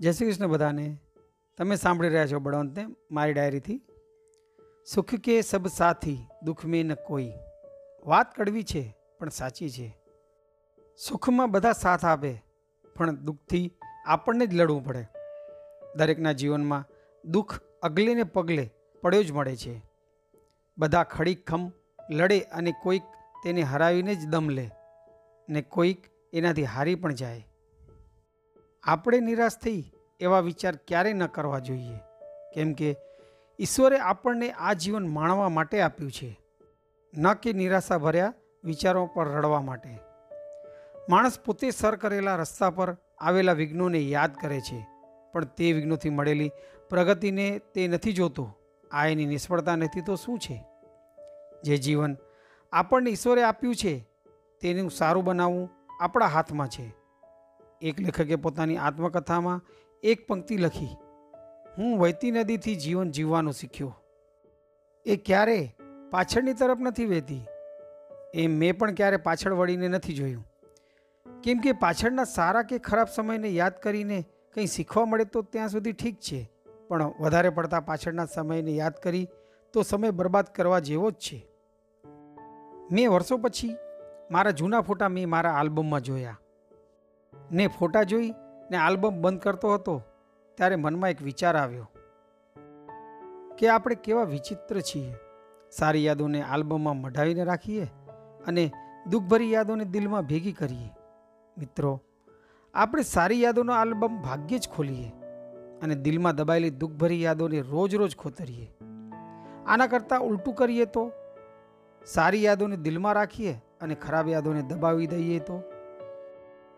જય શ્રી કૃષ્ણ બધાને. તમે સાંભળી રહ્યા છો બળવંતને મારી ડાયરીથી. સુખ કે સબ સાથી, દુઃખ મેં ન કોઈ. વાત કડવી છે, પણ સાચી છે. સુખમાં બધા સાથ આપે, પણ દુઃખથી આપણને જ લડવું પડે. દરેકના જીવનમાં દુઃખ અગલે ને પગલે પડ્યો જ મળે છે. બધા ખડીખમ લડે અને કોઈક તેને હરાવીને જ દમ લે ને કોઈક એનાથી હારી પણ જાય. આપણે નિરાશ થઈ એવા વિચાર ક્યારેય ન કરવા જોઈએ. કેમ કે ઈશ્વરે આપણને આ જીવન માણવા માટે આપ્યું છે, ન કે નિરાશા ભર્યા વિચારો પર રડવા માટે. માણસ પોતે સર કરેલા રસ્તા પર આવેલા વિઘ્નોને યાદ કરે છે, પણ તે વિઘ્નોથી મળેલી પ્રગતિને તે નથી જોતો. આ એની નિષ્ફળતા નથી તો શું છે? જે જીવન આપણને ઈશ્વરે આપ્યું છે, તેનું સારું બનાવવું આપણા હાથમાં છે. એક લેખકે પોતાની આત્મકથામાં એક પંક્તિ લખી, હું વહેતી નદીથી જીવન જીવવાનું શીખ્યો. એ ક્યારે પાછળની તરફ નથી વહેતી. એ મેં પણ ક્યારે પાછળ વળીને નથી જોયું. કેમ કે પાછળના સારા કે ખરાબ સમયને યાદ કરીને કંઈ શીખવા મળે તો ત્યાં સુધી ઠીક છે, પણ વધારે પડતા પાછળના સમયને યાદ કરી તો સમય બરબાદ કરવા જેવો જ છે. મેં વર્ષો પછી મારા જૂના ફોટા મેં મારા આલ્બમમાં જોયા. ને ફોટા જોઈ ને આલ્બમ બંધ કરતો હતો, ત્યારે મનમાં એક વિચાર આવ્યો કે આપણે કેવા વિચિત્ર છીએ. સારી યાદોને આલ્બમમાં મઢાવીને રાખીએ અને દુઃખભરી યાદોને દિલમાં ભેગી કરીએ. મિત્રો, આપણે સારી યાદોનો આલ્બમ ભાગ્યે જ ખોલીએ અને દિલમાં દબાયેલી દુઃખભરી યાદોને રોજ રોજ ખોતરીએ. આના કરતાં ઉલટું કરીએ તો? સારી યાદોને દિલમાં રાખીએ અને ખરાબ યાદોને દબાવી દઈએ તો?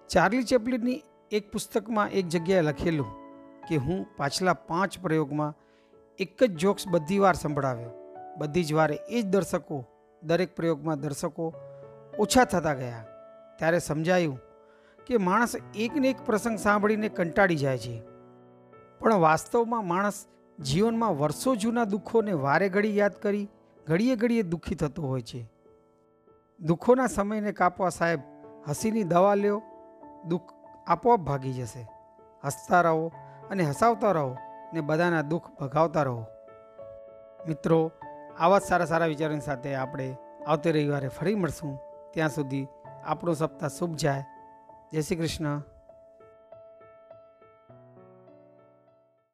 ચાર્લી ચેપલીની એક પુસ્તકમાં એક જગ્યાએ લખેલું કે હું પાછલા પાંચ પ્રયોગમાં એક જ જોક્સ બધી વાર સંભળાવ્યો. બધી જ વારે એ જ દર્શકો, દરેક પ્રયોગમાં દર્શકો ઓછા થતા ગયા. ત્યારે સમજાયું કે માણસ એકને એક પ્રસંગ સાંભળીને કંટાળી જાય છે. પણ વાસ્તવમાં માણસ જીવનમાં વર્ષો જૂના દુઃખોને વારે ઘડી યાદ કરી ઘડીએ ઘડીએ દુઃખી થતો હોય છે. દુઃખોના સમયને કાપવા સાહેબ હસીની દવા લ્યો દુઃખ આપોઆપ ભાગી જશે. હસતા રહો અને હસાવતા રહો ને બધાના દુઃખ ભગાવતા રહો. મિત્રો આવા જ સારા સારા વિચારોની સાથે આપણે આવતી રવિવારે ફરી મળશું. ત્યાં સુધી આપણો સપ્તાહ શુભ જાય. જય શ્રી કૃષ્ણ.